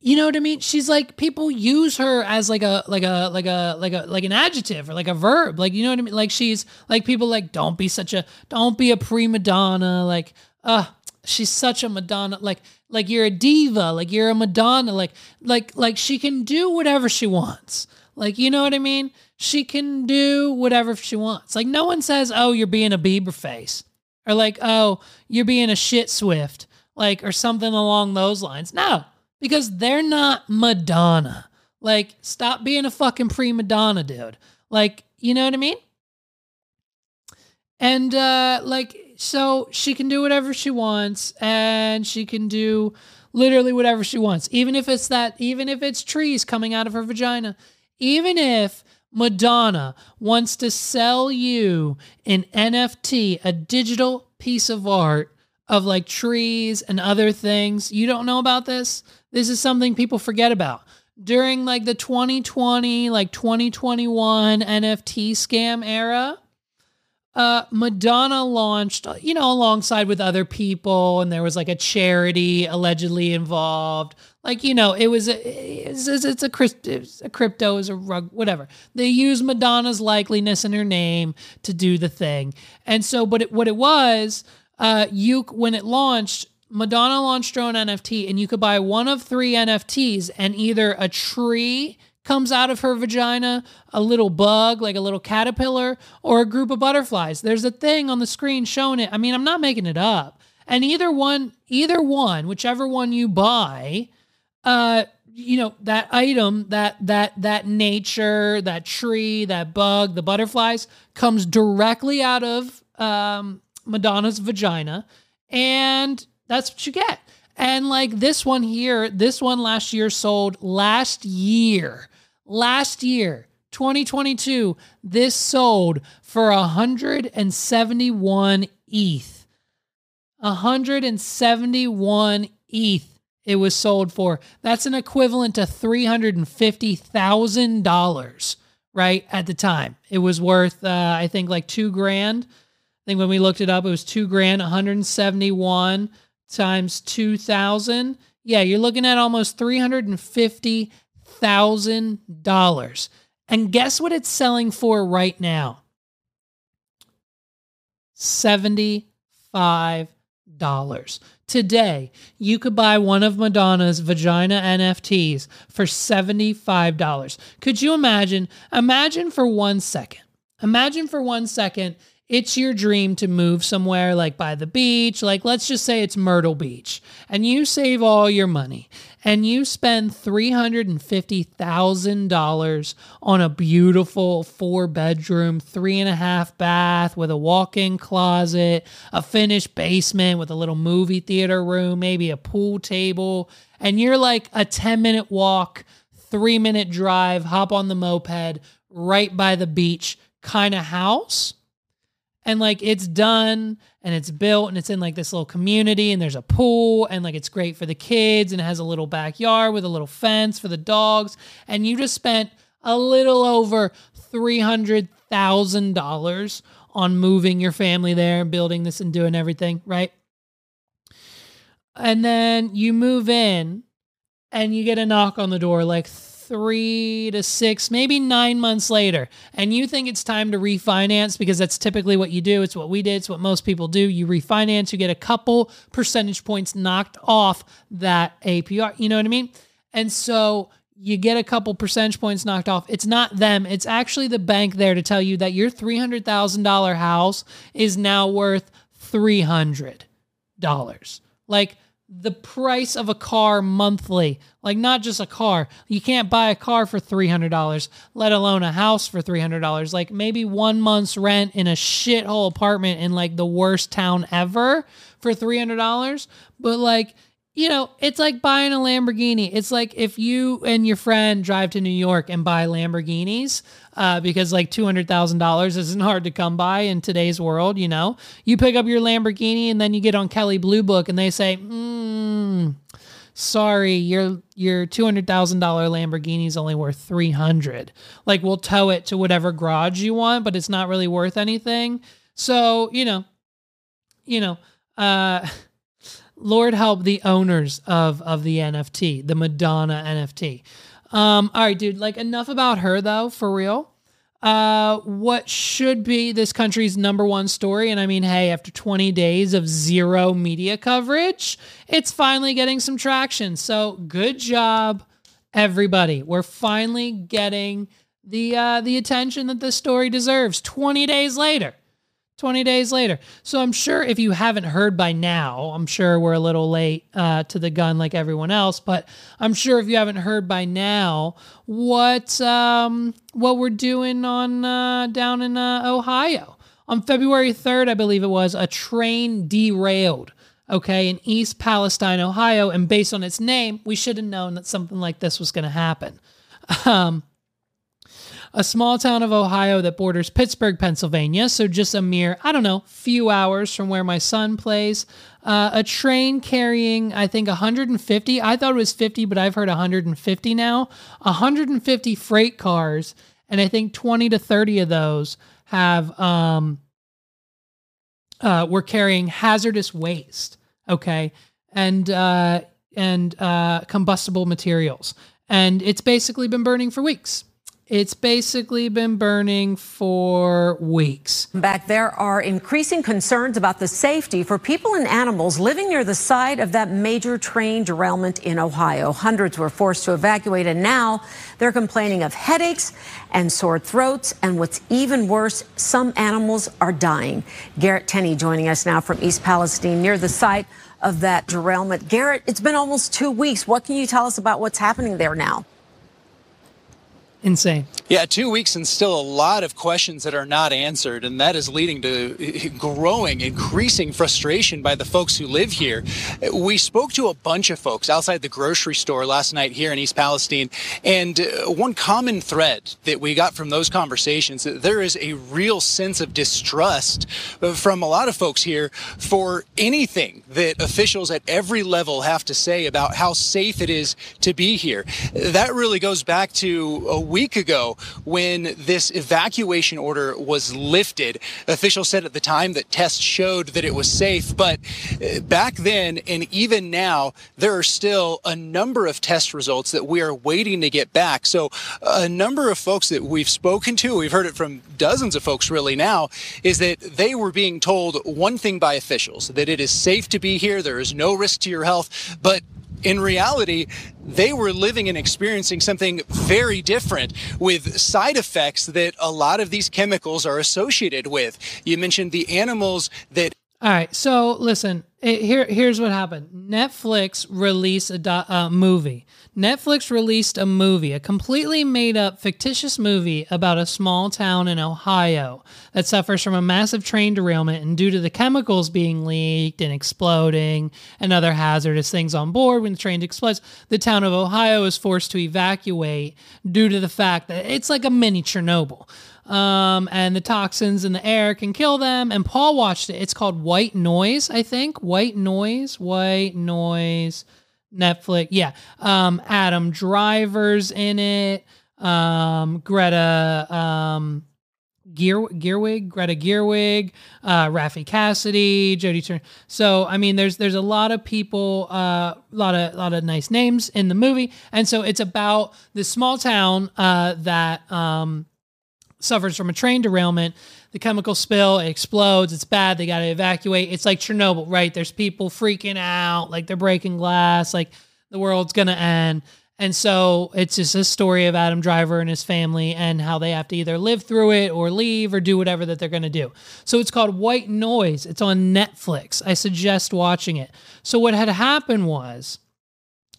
you know what I mean? She's like people use her as like a like a like a like a like an adjective or like a verb. Like you know what I mean? Like she's like people like don't be such a don't be a prima donna. Like uh she's such a Madonna. Like like you're a diva. Like you're a Madonna. Like like like she can do whatever she wants. Like you know what I mean? She can do whatever she wants. Like no one says, "Oh, you're being a Bieber face," or like, "Oh, you're being a shit Swift," like or something along those lines. No because they're not Madonna. Like, stop being a fucking prima donna, dude. Like, you know what I mean? And uh like so she can do whatever she wants and she can do literally whatever she wants. Even if it's that even if it's trees coming out of her vagina. Even if Madonna wants to sell you an NFT, a digital piece of art of like trees and other things. You don't know about this? This is something people forget about. During like the 2020, like 2021 NFT scam era, uh, Madonna launched, you know, alongside with other people, and there was like a charity allegedly involved. Like, you know, it was a, it's, it's a, it's a crypto, is a rug, whatever. They use Madonna's likeliness and her name to do the thing. And so, but it, what it was, uh, you when it launched, Madonna launched her own NFT, and you could buy one of three NFTs, and either a tree comes out of her vagina, a little bug, like a little caterpillar, or a group of butterflies. There's a thing on the screen showing it. I mean, I'm not making it up. And either one, either one, whichever one you buy, uh, you know, that item, that that that nature, that tree, that bug, the butterflies comes directly out of um, Madonna's vagina. And that's what you get. And like this one here, this one last year sold last year, last year, 2022, this sold for 171 ETH. 171 ETH it was sold for. That's an equivalent to $350,000, right? At the time, it was worth, uh, I think, like two grand. I think when we looked it up, it was two grand, 171 times 2000 yeah you're looking at almost $350000 and guess what it's selling for right now $75 Today, you could buy one of Madonna's vagina NFTs for $75. Could you imagine? Imagine for one second. Imagine for one second it's your dream to move somewhere like by the beach, like let's just say it's Myrtle Beach, and you save all your money and you spend $350,000 on a beautiful four bedroom, three and a half bath with a walk in closet, a finished basement with a little movie theater room, maybe a pool table, and you're like a 10 minute walk, three minute drive, hop on the moped right by the beach kind of house and like it's done and it's built and it's in like this little community and there's a pool and like it's great for the kids and it has a little backyard with a little fence for the dogs and you just spent a little over $300,000 on moving your family there and building this and doing everything, right? And then you move in and you get a knock on the door like three to six, maybe nine months later, and you think it's time to refinance because that's typically what you do. It's what we did, it's what most people do. You refinance, you get a couple percentage points knocked off that APR. You know what I mean? And so you get a couple percentage points knocked off. It's not them, it's actually the bank there to tell you that your $300,000 house is now worth $300. Like, the price of a car monthly. Like not just a car. You can't buy a car for $300, let alone a house for $300. Like maybe one month's rent in a shithole apartment in like the worst town ever for $300. But like you know, it's like buying a Lamborghini. It's like if you and your friend drive to New York and buy Lamborghinis, uh, because like $200,000 isn't hard to come by in today's world, you know? You pick up your Lamborghini and then you get on Kelley Blue Book and they say, hmm, sorry, your your $200,000 Lamborghini is only worth 300. Like we'll tow it to whatever garage you want, but it's not really worth anything. So, you know, you know, uh Lord help the owners of of the NFT, the Madonna NFT. Um, all right, dude. Like enough about her though, for real. Uh, what should be this country's number one story? And I mean, hey, after 20 days of zero media coverage, it's finally getting some traction. So good job, everybody. We're finally getting the uh, the attention that this story deserves. 20 days later. 20 days later. So I'm sure if you haven't heard by now, I'm sure we're a little late uh, to the gun like everyone else, but I'm sure if you haven't heard by now what um, what we're doing on uh, down in uh, Ohio. On February 3rd, I believe it was, a train derailed, okay, in East Palestine, Ohio, and based on its name, we should have known that something like this was going to happen. Um, a small town of Ohio that borders Pittsburgh, Pennsylvania, so just a mere, I don't know, few hours from where my son plays. Uh, a train carrying, I think, 150. I thought it was 50, but I've heard 150 now. 150 freight cars, and I think 20 to 30 of those have um, uh, were carrying hazardous waste. Okay, and uh, and uh, combustible materials, and it's basically been burning for weeks. It's basically been burning for weeks. Back there are increasing concerns about the safety for people and animals living near the site of that major train derailment in Ohio. Hundreds were forced to evacuate, and now they're complaining of headaches and sore throats. And what's even worse, some animals are dying. Garrett Tenney joining us now from East Palestine near the site of that derailment. Garrett, it's been almost two weeks. What can you tell us about what's happening there now? Insane. Yeah, two weeks and still a lot of questions that are not answered, and that is leading to growing, increasing frustration by the folks who live here. We spoke to a bunch of folks outside the grocery store last night here in East Palestine, and uh, one common thread that we got from those conversations that there is a real sense of distrust from a lot of folks here for anything that officials at every level have to say about how safe it is to be here. That really goes back to a week ago when this evacuation order was lifted. Officials said at the time that tests showed that it was safe, but uh, back then and even now, there are still a number of test results that we are waiting to get back. So, a number of folks that we've spoken to, we've heard it from dozens of folks really now, is that they were being told one thing by officials that it is safe to be here, there is no risk to your health, but in reality, they were living and experiencing something very different with side effects that a lot of these chemicals are associated with. You mentioned the animals that. All right. So listen, here, here's what happened Netflix released a do- uh, movie. Netflix released a movie, a completely made up fictitious movie about a small town in Ohio that suffers from a massive train derailment. And due to the chemicals being leaked and exploding and other hazardous things on board when the train explodes, the town of Ohio is forced to evacuate due to the fact that it's like a mini Chernobyl. Um, and the toxins in the air can kill them. And Paul watched it. It's called White Noise, I think. White Noise, White Noise. Netflix. Yeah. Um, Adam Driver's in it. Um, Greta um, Gear Gerwig, Greta Gerwig, uh, Raffey Cassidy, Jodie Turner. So I mean, there's there's a lot of people, a uh, lot of lot of nice names in the movie, and so it's about this small town uh, that um, suffers from a train derailment the chemical spill, it explodes, it's bad, they got to evacuate. It's like Chernobyl, right? There's people freaking out, like they're breaking glass, like the world's going to end. And so it's just a story of Adam Driver and his family and how they have to either live through it or leave or do whatever that they're going to do. So it's called White Noise. It's on Netflix. I suggest watching it. So what had happened was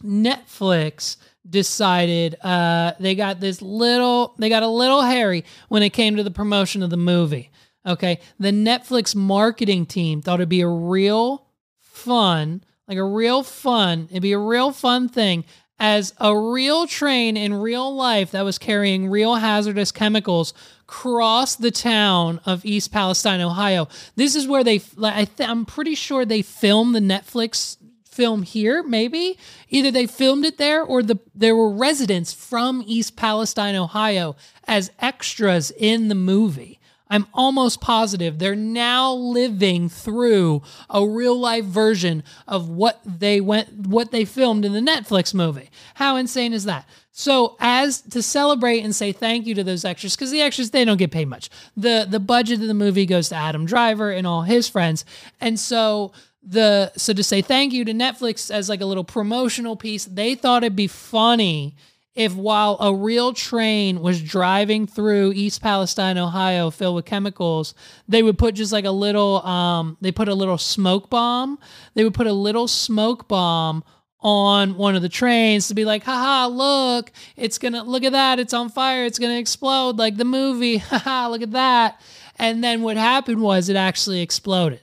Netflix decided uh, they got this little, they got a little hairy when it came to the promotion of the movie. Okay. The Netflix marketing team thought it'd be a real fun, like a real fun, it'd be a real fun thing as a real train in real life that was carrying real hazardous chemicals crossed the town of East Palestine, Ohio. This is where they, I I'm pretty sure they filmed the Netflix film here, maybe. Either they filmed it there or the there were residents from East Palestine, Ohio as extras in the movie. I'm almost positive they're now living through a real life version of what they went what they filmed in the Netflix movie. How insane is that? So as to celebrate and say thank you to those extras cuz the extras they don't get paid much. The the budget of the movie goes to Adam Driver and all his friends. And so the so to say thank you to Netflix as like a little promotional piece, they thought it'd be funny if while a real train was driving through East Palestine, Ohio, filled with chemicals, they would put just like a little um they put a little smoke bomb. They would put a little smoke bomb on one of the trains to be like, haha, look, it's gonna look at that, it's on fire, it's gonna explode like the movie, haha, look at that. And then what happened was it actually exploded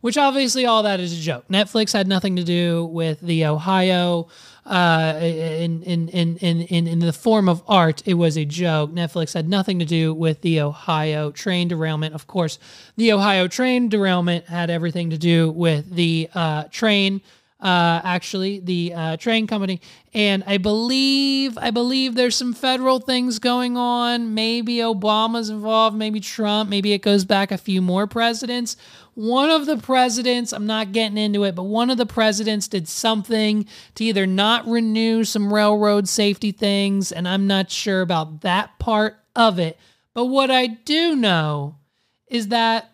which obviously all that is a joke. Netflix had nothing to do with the Ohio uh, in, in, in, in, in the form of art. It was a joke. Netflix had nothing to do with the Ohio train derailment. Of course, the Ohio train derailment had everything to do with the uh, train uh, actually the uh, train company. And i believe i believe there's some federal things going on. Maybe obama's involved maybe trump maybe it goes back a few more presidents. One of the presidents i'm not getting into it but one of the presidents did something to either not renew some railroad safety things and i'm not sure about that part of it. But what i do know is that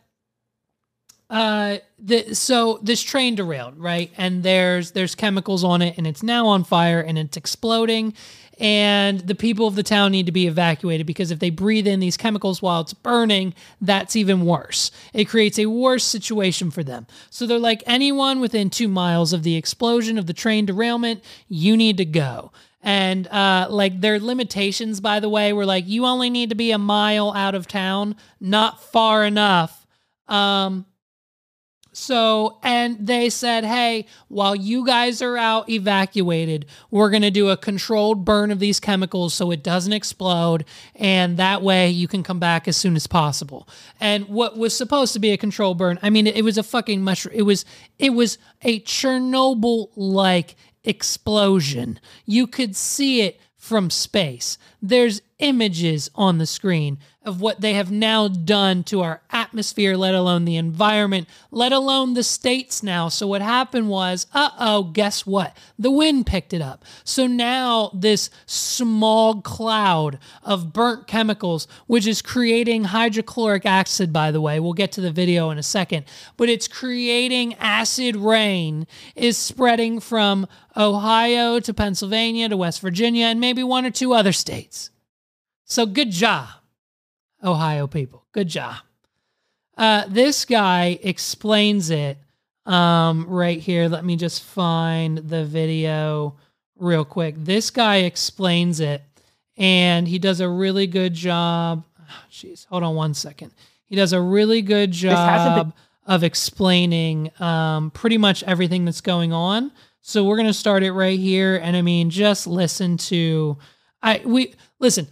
uh the, so this train derailed right? And there's there's chemicals on it and it's now on fire and it's exploding. And the people of the town need to be evacuated because if they breathe in these chemicals while it's burning that's even worse. It creates a worse situation for them. So they're like anyone within two miles of the explosion of the train derailment you need to go. And uh, like their limitations by the way were like you only need to be a mile out of town not far enough um, so, and they said, hey, while you guys are out evacuated, we're going to do a controlled burn of these chemicals so it doesn't explode. And that way you can come back as soon as possible. And what was supposed to be a controlled burn, I mean, it, was a fucking mushroom. It was, it was a Chernobyl like explosion. You could see it from space. There's images on the screen of what they have now done to our atmosphere, let alone the environment, let alone the states now. So, what happened was, uh oh, guess what? The wind picked it up. So now this smog cloud of burnt chemicals, which is creating hydrochloric acid, by the way, we'll get to the video in a second, but it's creating acid rain, is spreading from Ohio to Pennsylvania to West Virginia and maybe one or two other states. So, good job. Ohio people. Good job. Uh, this guy explains it um, right here. Let me just find the video real quick. This guy explains it, and he does a really good job. Jeez, hold on one second. He does a really good job been- of explaining um, pretty much everything that's going on. So we're gonna start it right here, and I mean, just listen to. I we listen.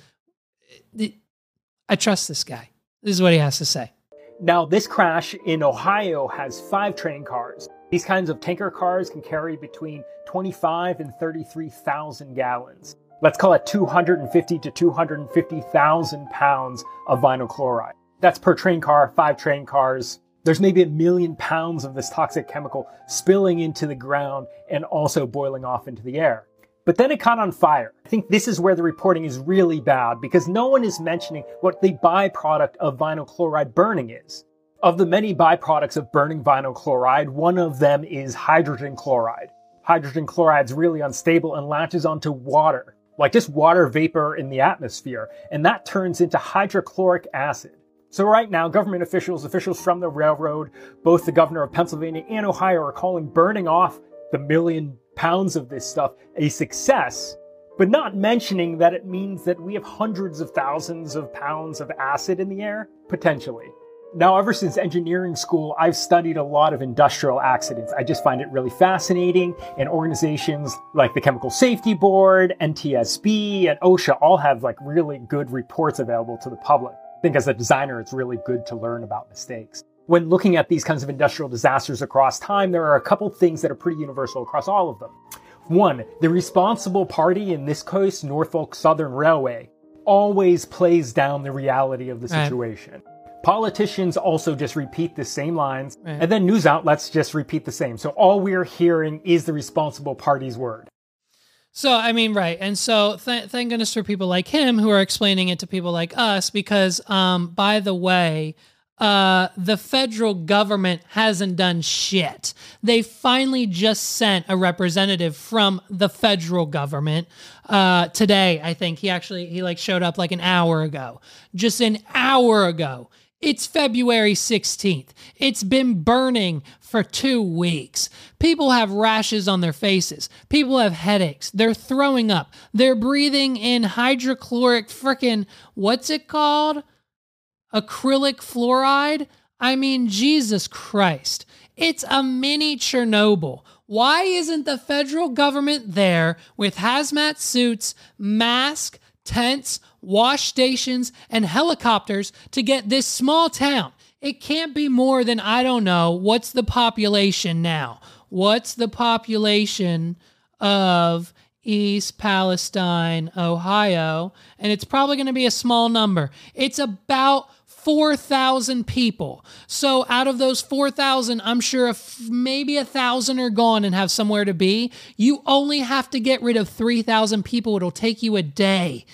I trust this guy. This is what he has to say. Now, this crash in Ohio has five train cars. These kinds of tanker cars can carry between 25 and 33,000 gallons. Let's call it 250 to 250,000 pounds of vinyl chloride. That's per train car, five train cars. There's maybe a million pounds of this toxic chemical spilling into the ground and also boiling off into the air. But then it caught on fire. I think this is where the reporting is really bad because no one is mentioning what the byproduct of vinyl chloride burning is. Of the many byproducts of burning vinyl chloride, one of them is hydrogen chloride. Hydrogen chloride is really unstable and latches onto water, like just water vapor in the atmosphere, and that turns into hydrochloric acid. So right now, government officials, officials from the railroad, both the governor of Pennsylvania and Ohio are calling burning off the million pounds of this stuff a success, but not mentioning that it means that we have hundreds of thousands of pounds of acid in the air, potentially. Now, ever since engineering school, I've studied a lot of industrial accidents. I just find it really fascinating, and organizations like the Chemical Safety Board, NTSB, and OSHA all have like really good reports available to the public. I think as a designer, it's really good to learn about mistakes when looking at these kinds of industrial disasters across time, there are a couple things that are pretty universal across all of them. One, the responsible party, in this case, Norfolk Southern Railway, always plays down the reality of the situation. Right. Politicians also just repeat the same lines, right. and then news outlets just repeat the same. So all we're hearing is the responsible party's word. So, I mean, right. And so, th- thank goodness for people like him who are explaining it to people like us, because, um, by the way, uh, the federal government hasn't done shit. They finally just sent a representative from the federal government uh, today. I think he actually he like showed up like an hour ago, just an hour ago. It's February 16th. It's been burning for two weeks. People have rashes on their faces. People have headaches. They're throwing up. They're breathing in hydrochloric freaking, what's it called? Acrylic fluoride. I mean, Jesus Christ. It's a mini Chernobyl. Why isn't the federal government there with hazmat suits, masks, tents, wash stations, and helicopters to get this small town? It can't be more than, I don't know, what's the population now? What's the population of East Palestine, Ohio? And it's probably going to be a small number. It's about 4,000 people. So out of those 4,000, I'm sure if maybe a thousand are gone and have somewhere to be. You only have to get rid of 3,000 people. It'll take you a day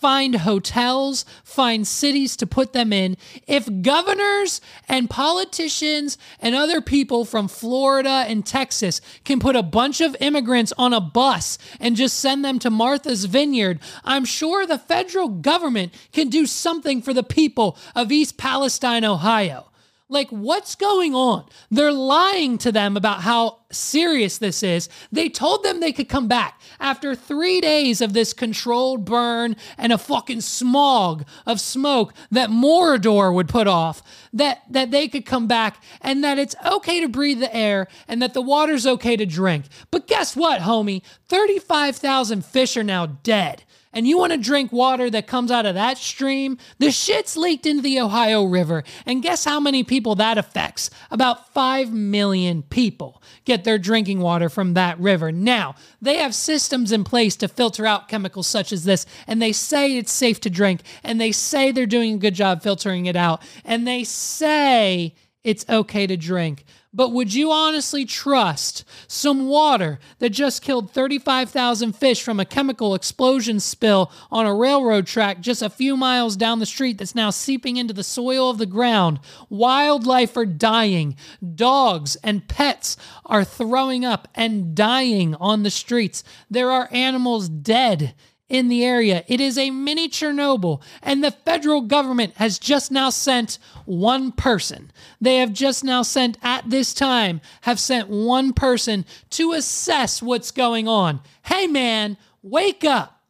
find hotels, find cities to put them in. If governors and politicians and other people from Florida and Texas can put a bunch of immigrants on a bus and just send them to Martha's Vineyard, I'm sure the federal government can do something for the people of East Palestine, Ohio. Like, what's going on? They're lying to them about how serious this is. They told them they could come back after three days of this controlled burn and a fucking smog of smoke that Mordor would put off, that, that they could come back and that it's okay to breathe the air and that the water's okay to drink. But guess what, homie? 35,000 fish are now dead. And you want to drink water that comes out of that stream, the shit's leaked into the Ohio River. And guess how many people that affects? About 5 million people get their drinking water from that river. Now, they have systems in place to filter out chemicals such as this, and they say it's safe to drink, and they say they're doing a good job filtering it out, and they say it's okay to drink. But would you honestly trust some water that just killed 35,000 fish from a chemical explosion spill on a railroad track just a few miles down the street that's now seeping into the soil of the ground? Wildlife are dying. Dogs and pets are throwing up and dying on the streets. There are animals dead in the area. It is a mini Chernobyl, and the federal government has just now sent one person. They have just now sent, at this time, have sent one person to assess what's going on. Hey, man, wake up.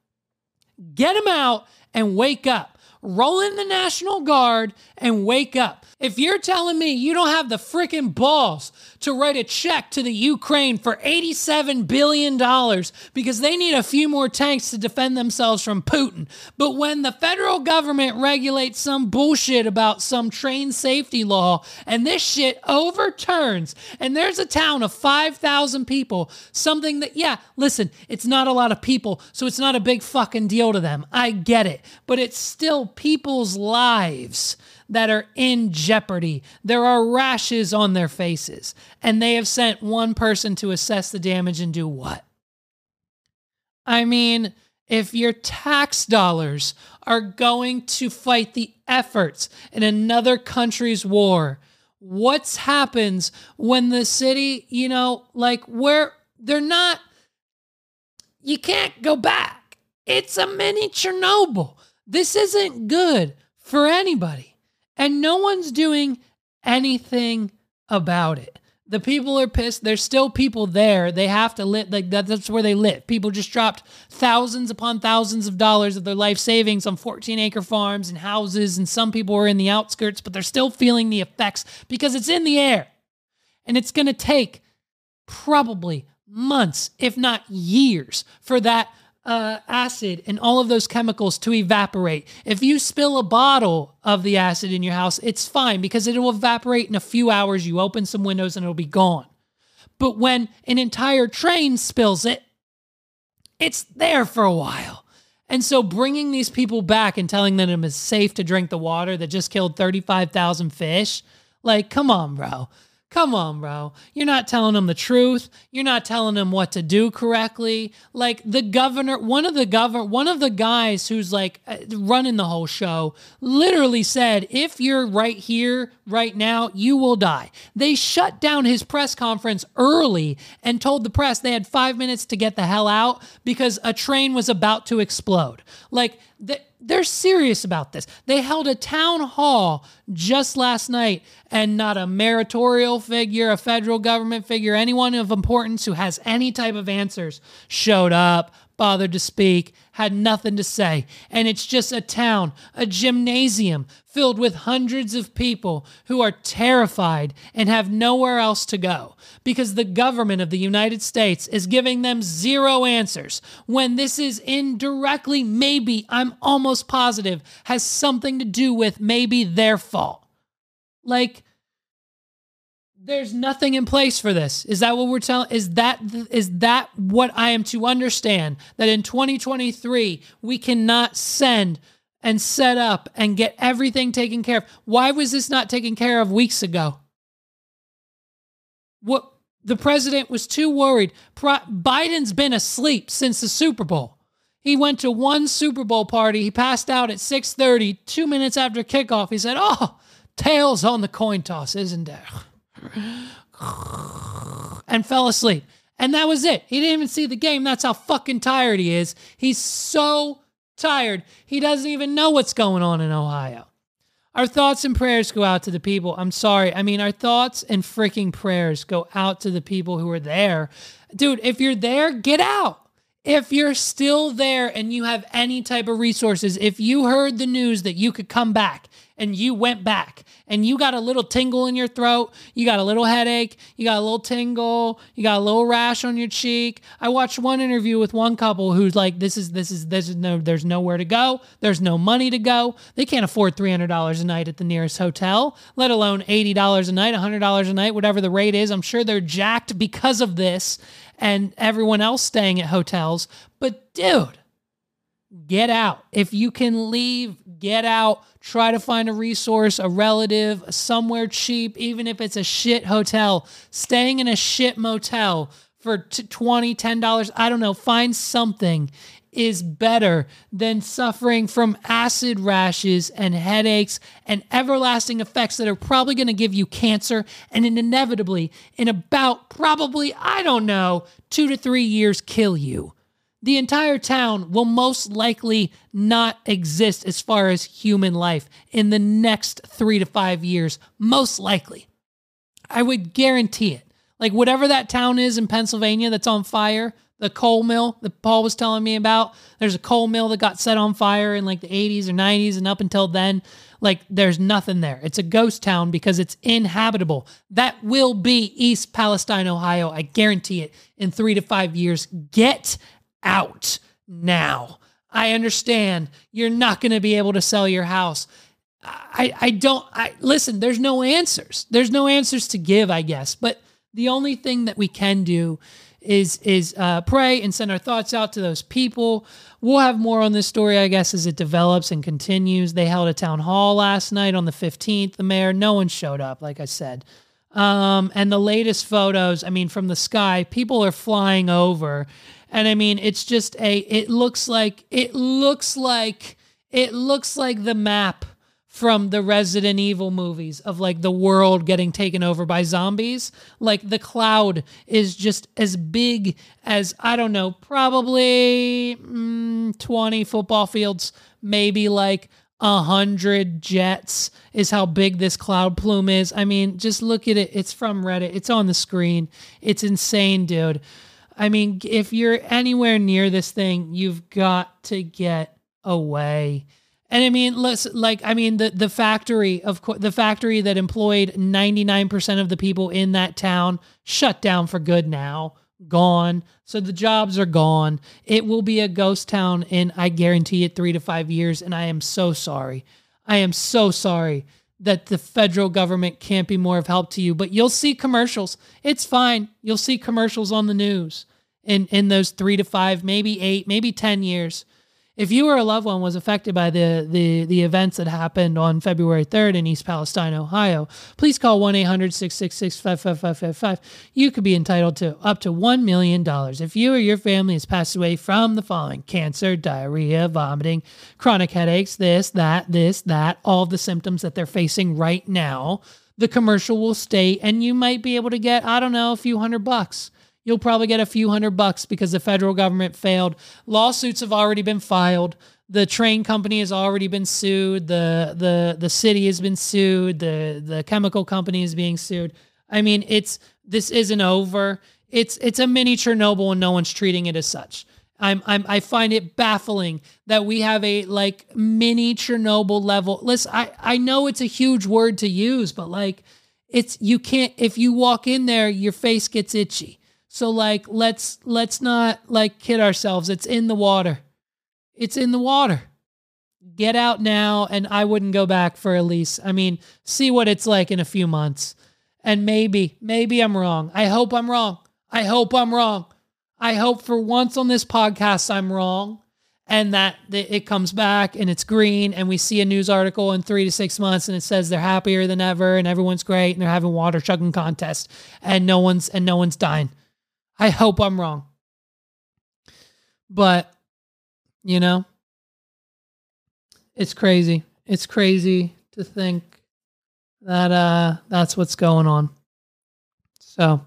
Get him out and wake up. Roll in the National Guard and wake up. If you're telling me you don't have the freaking balls to write a check to the Ukraine for $87 billion because they need a few more tanks to defend themselves from Putin, but when the federal government regulates some bullshit about some train safety law and this shit overturns and there's a town of 5,000 people, something that, yeah, listen, it's not a lot of people, so it's not a big fucking deal to them. I get it, but it's still people's lives that are in jeopardy. There are rashes on their faces, and they have sent one person to assess the damage and do what? I mean, if your tax dollars are going to fight the efforts in another country's war, what's happens when the city, you know, like where they're not you can't go back. It's a mini Chernobyl. This isn't good for anybody and no one's doing anything about it. The people are pissed. There's still people there. They have to live. Like that, that's where they live. People just dropped thousands upon thousands of dollars of their life savings on 14 acre farms and houses. And some people are in the outskirts, but they're still feeling the effects because it's in the air. And it's going to take probably months, if not years, for that uh, acid and all of those chemicals to evaporate. If you spill a bottle of the acid in your house, it's fine because it will evaporate in a few hours. You open some windows and it'll be gone. But when an entire train spills it, it's there for a while. And so bringing these people back and telling them it's safe to drink the water that just killed 35,000 fish, like, come on, bro. Come on, bro. You're not telling them the truth. You're not telling them what to do correctly. Like the governor, one of the governor, one of the guys who's like uh, running the whole show literally said, "If you're right here right now, you will die." They shut down his press conference early and told the press they had 5 minutes to get the hell out because a train was about to explode. Like they're serious about this. They held a town hall just last night, and not a meritorial figure, a federal government figure, anyone of importance who has any type of answers showed up, bothered to speak, had nothing to say. And it's just a town, a gymnasium filled with hundreds of people who are terrified and have nowhere else to go because the government of the United States is giving them zero answers when this is indirectly, maybe, I'm almost positive, has something to do with maybe their fault. Like, there's nothing in place for this. Is that what we're telling? Is that is that what I am to understand that in 2023 we cannot send and set up and get everything taken care of? Why was this not taken care of weeks ago? What the president was too worried. Pro- Biden's been asleep since the Super Bowl. He went to one Super Bowl party. He passed out at 6:30, 2 minutes after kickoff. He said, "Oh, tails on the coin toss, isn't there?" and fell asleep. And that was it. He didn't even see the game. That's how fucking tired he is. He's so tired. He doesn't even know what's going on in Ohio. Our thoughts and prayers go out to the people. I'm sorry. I mean, our thoughts and freaking prayers go out to the people who are there. Dude, if you're there, get out. If you're still there and you have any type of resources, if you heard the news that you could come back and you went back and you got a little tingle in your throat, you got a little headache, you got a little tingle, you got a little rash on your cheek. I watched one interview with one couple who's like, this is, this is, this is no, there's nowhere to go. There's no money to go. They can't afford $300 a night at the nearest hotel, let alone $80 a night, $100 a night, whatever the rate is. I'm sure they're jacked because of this and everyone else staying at hotels. But dude, get out. If you can leave, get out. Try to find a resource, a relative, somewhere cheap, even if it's a shit hotel. Staying in a shit motel for $20, $10, I don't know, find something is better than suffering from acid rashes and headaches and everlasting effects that are probably going to give you cancer and inevitably, in about probably, I don't know, two to three years, kill you the entire town will most likely not exist as far as human life in the next three to five years. Most likely. I would guarantee it. Like whatever that town is in Pennsylvania that's on fire, the coal mill that Paul was telling me about, there's a coal mill that got set on fire in like the 80s or 90s, and up until then, like there's nothing there. It's a ghost town because it's inhabitable. That will be East Palestine, Ohio. I guarantee it in three to five years. Get out now. I understand you're not going to be able to sell your house. I, I don't, I listen, there's no answers. There's no answers to give, I guess. But the only thing that we can do is is uh, pray and send our thoughts out to those people. We'll have more on this story, I guess, as it develops and continues. They held a town hall last night on the 15th. The mayor, no one showed up, like I said. Um, and the latest photos, I mean, from the sky, people are flying over and I mean, it's just a, it looks like, it looks like, it looks like the map from the Resident Evil movies of like the world getting taken over by zombies. Like the cloud is just as big as, I don't know, probably mm, 20 football fields, maybe like a hundred jets is how big this cloud plume is. I mean, just look at it. It's from Reddit. It's on the screen. It's insane, dude. I mean, if you're anywhere near this thing, you've got to get away. And I mean, let's like I mean the the factory of course the factory that employed 99% of the people in that town shut down for good now, gone. So the jobs are gone. It will be a ghost town in I guarantee it 3 to 5 years and I am so sorry. I am so sorry that the federal government can't be more of help to you, but you'll see commercials. It's fine. You'll see commercials on the news in in those 3 to 5, maybe 8, maybe 10 years if you or a loved one was affected by the, the, the events that happened on February 3rd in East Palestine, Ohio, please call 1 800 666 55555. You could be entitled to up to $1 million if you or your family has passed away from the following cancer, diarrhea, vomiting, chronic headaches, this, that, this, that, all the symptoms that they're facing right now. The commercial will state, and you might be able to get, I don't know, a few hundred bucks you'll probably get a few hundred bucks because the federal government failed. Lawsuits have already been filed. The train company has already been sued. The the the city has been sued. The the chemical company is being sued. I mean, it's this isn't over. It's it's a mini Chernobyl and no one's treating it as such. I'm, I'm I find it baffling that we have a like mini Chernobyl level. Listen, I I know it's a huge word to use, but like it's you can't if you walk in there, your face gets itchy. So like let's let's not like kid ourselves. It's in the water. It's in the water. Get out now and I wouldn't go back for a lease. I mean, see what it's like in a few months. And maybe, maybe I'm wrong. I hope I'm wrong. I hope I'm wrong. I hope for once on this podcast I'm wrong and that it comes back and it's green and we see a news article in three to six months and it says they're happier than ever and everyone's great and they're having water chugging contest and no one's and no one's dying I hope I'm wrong. But, you know, it's crazy. It's crazy to think that uh that's what's going on. So,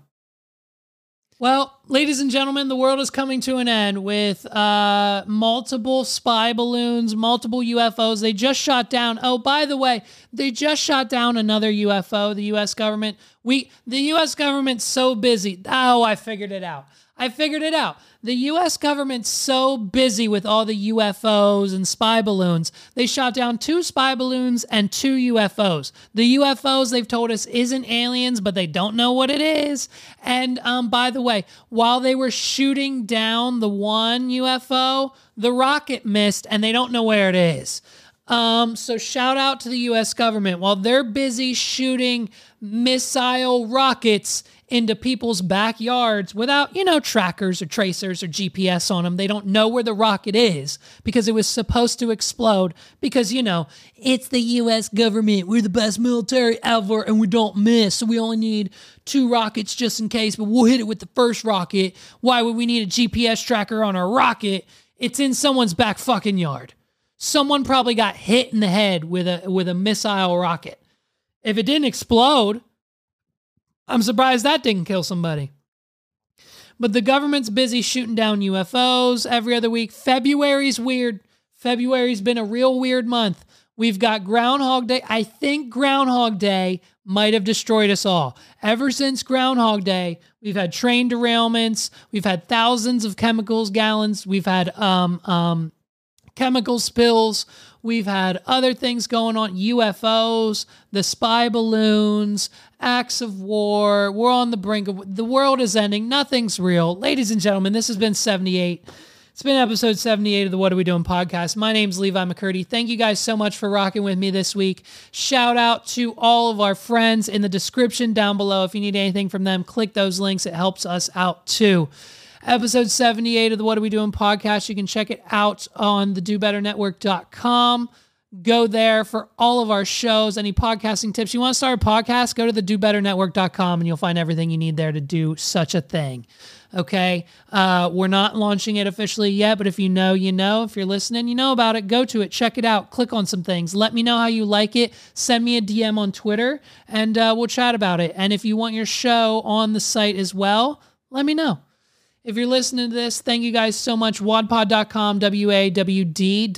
well, ladies and gentlemen, the world is coming to an end with uh, multiple spy balloons, multiple UFOs. They just shot down. Oh, by the way, they just shot down another UFO. The U.S. government. We, the U.S. government's so busy. Oh, I figured it out. I figured it out. The US government's so busy with all the UFOs and spy balloons, they shot down two spy balloons and two UFOs. The UFOs they've told us isn't aliens, but they don't know what it is. And um, by the way, while they were shooting down the one UFO, the rocket missed and they don't know where it is. Um, so shout out to the US government. While they're busy shooting missile rockets into people's backyards without, you know, trackers or tracers or GPS on them. They don't know where the rocket is because it was supposed to explode because, you know, it's the US government. We're the best military ever and we don't miss. So we only need two rockets just in case, but we'll hit it with the first rocket. Why would we need a GPS tracker on our rocket? It's in someone's back fucking yard. Someone probably got hit in the head with a with a missile rocket. If it didn't explode, I'm surprised that didn't kill somebody. But the government's busy shooting down UFOs every other week. February's weird. February's been a real weird month. We've got Groundhog Day. I think Groundhog Day might have destroyed us all. Ever since Groundhog Day, we've had train derailments. We've had thousands of chemicals gallons. We've had um, um, chemical spills. We've had other things going on UFOs, the spy balloons, acts of war. We're on the brink of the world is ending. Nothing's real. Ladies and gentlemen, this has been 78. It's been episode 78 of the What Are We Doing podcast. My name's Levi McCurdy. Thank you guys so much for rocking with me this week. Shout out to all of our friends in the description down below. If you need anything from them, click those links. It helps us out too episode 78 of the What Are We Doing podcast. You can check it out on the dobetternetwork.com. Go there for all of our shows, any podcasting tips. You want to start a podcast? Go to the dobetternetwork.com and you'll find everything you need there to do such a thing. Okay. Uh, we're not launching it officially yet, but if you know, you know. If you're listening, you know about it. Go to it, check it out, click on some things. Let me know how you like it. Send me a DM on Twitter and uh, we'll chat about it. And if you want your show on the site as well, let me know. If you're listening to this, thank you guys so much. Wadpod.com, W-A-W-D.com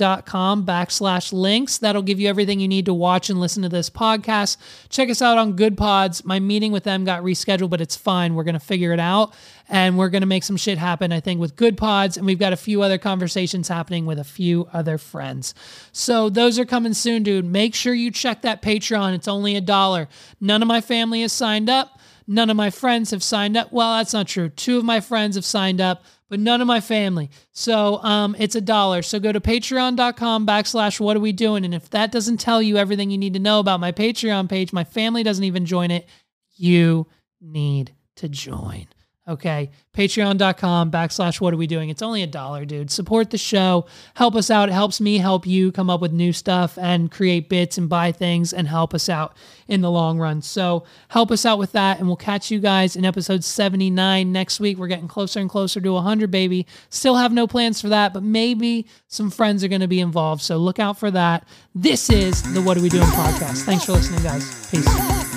backslash links. That'll give you everything you need to watch and listen to this podcast. Check us out on Goodpods. My meeting with them got rescheduled, but it's fine. We're going to figure it out and we're going to make some shit happen, I think, with Goodpods. And we've got a few other conversations happening with a few other friends. So those are coming soon, dude. Make sure you check that Patreon. It's only a dollar. None of my family is signed up. None of my friends have signed up. Well, that's not true. Two of my friends have signed up, but none of my family. So um, it's a dollar. So go to patreon.com backslash what are we doing? And if that doesn't tell you everything you need to know about my Patreon page, my family doesn't even join it, you need to join. Okay. Patreon.com backslash what are we doing? It's only a dollar, dude. Support the show. Help us out. It helps me help you come up with new stuff and create bits and buy things and help us out in the long run. So help us out with that. And we'll catch you guys in episode 79 next week. We're getting closer and closer to 100, baby. Still have no plans for that, but maybe some friends are going to be involved. So look out for that. This is the What Are We Doing podcast. Thanks for listening, guys. Peace.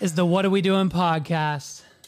Is the What Are We Doing podcast.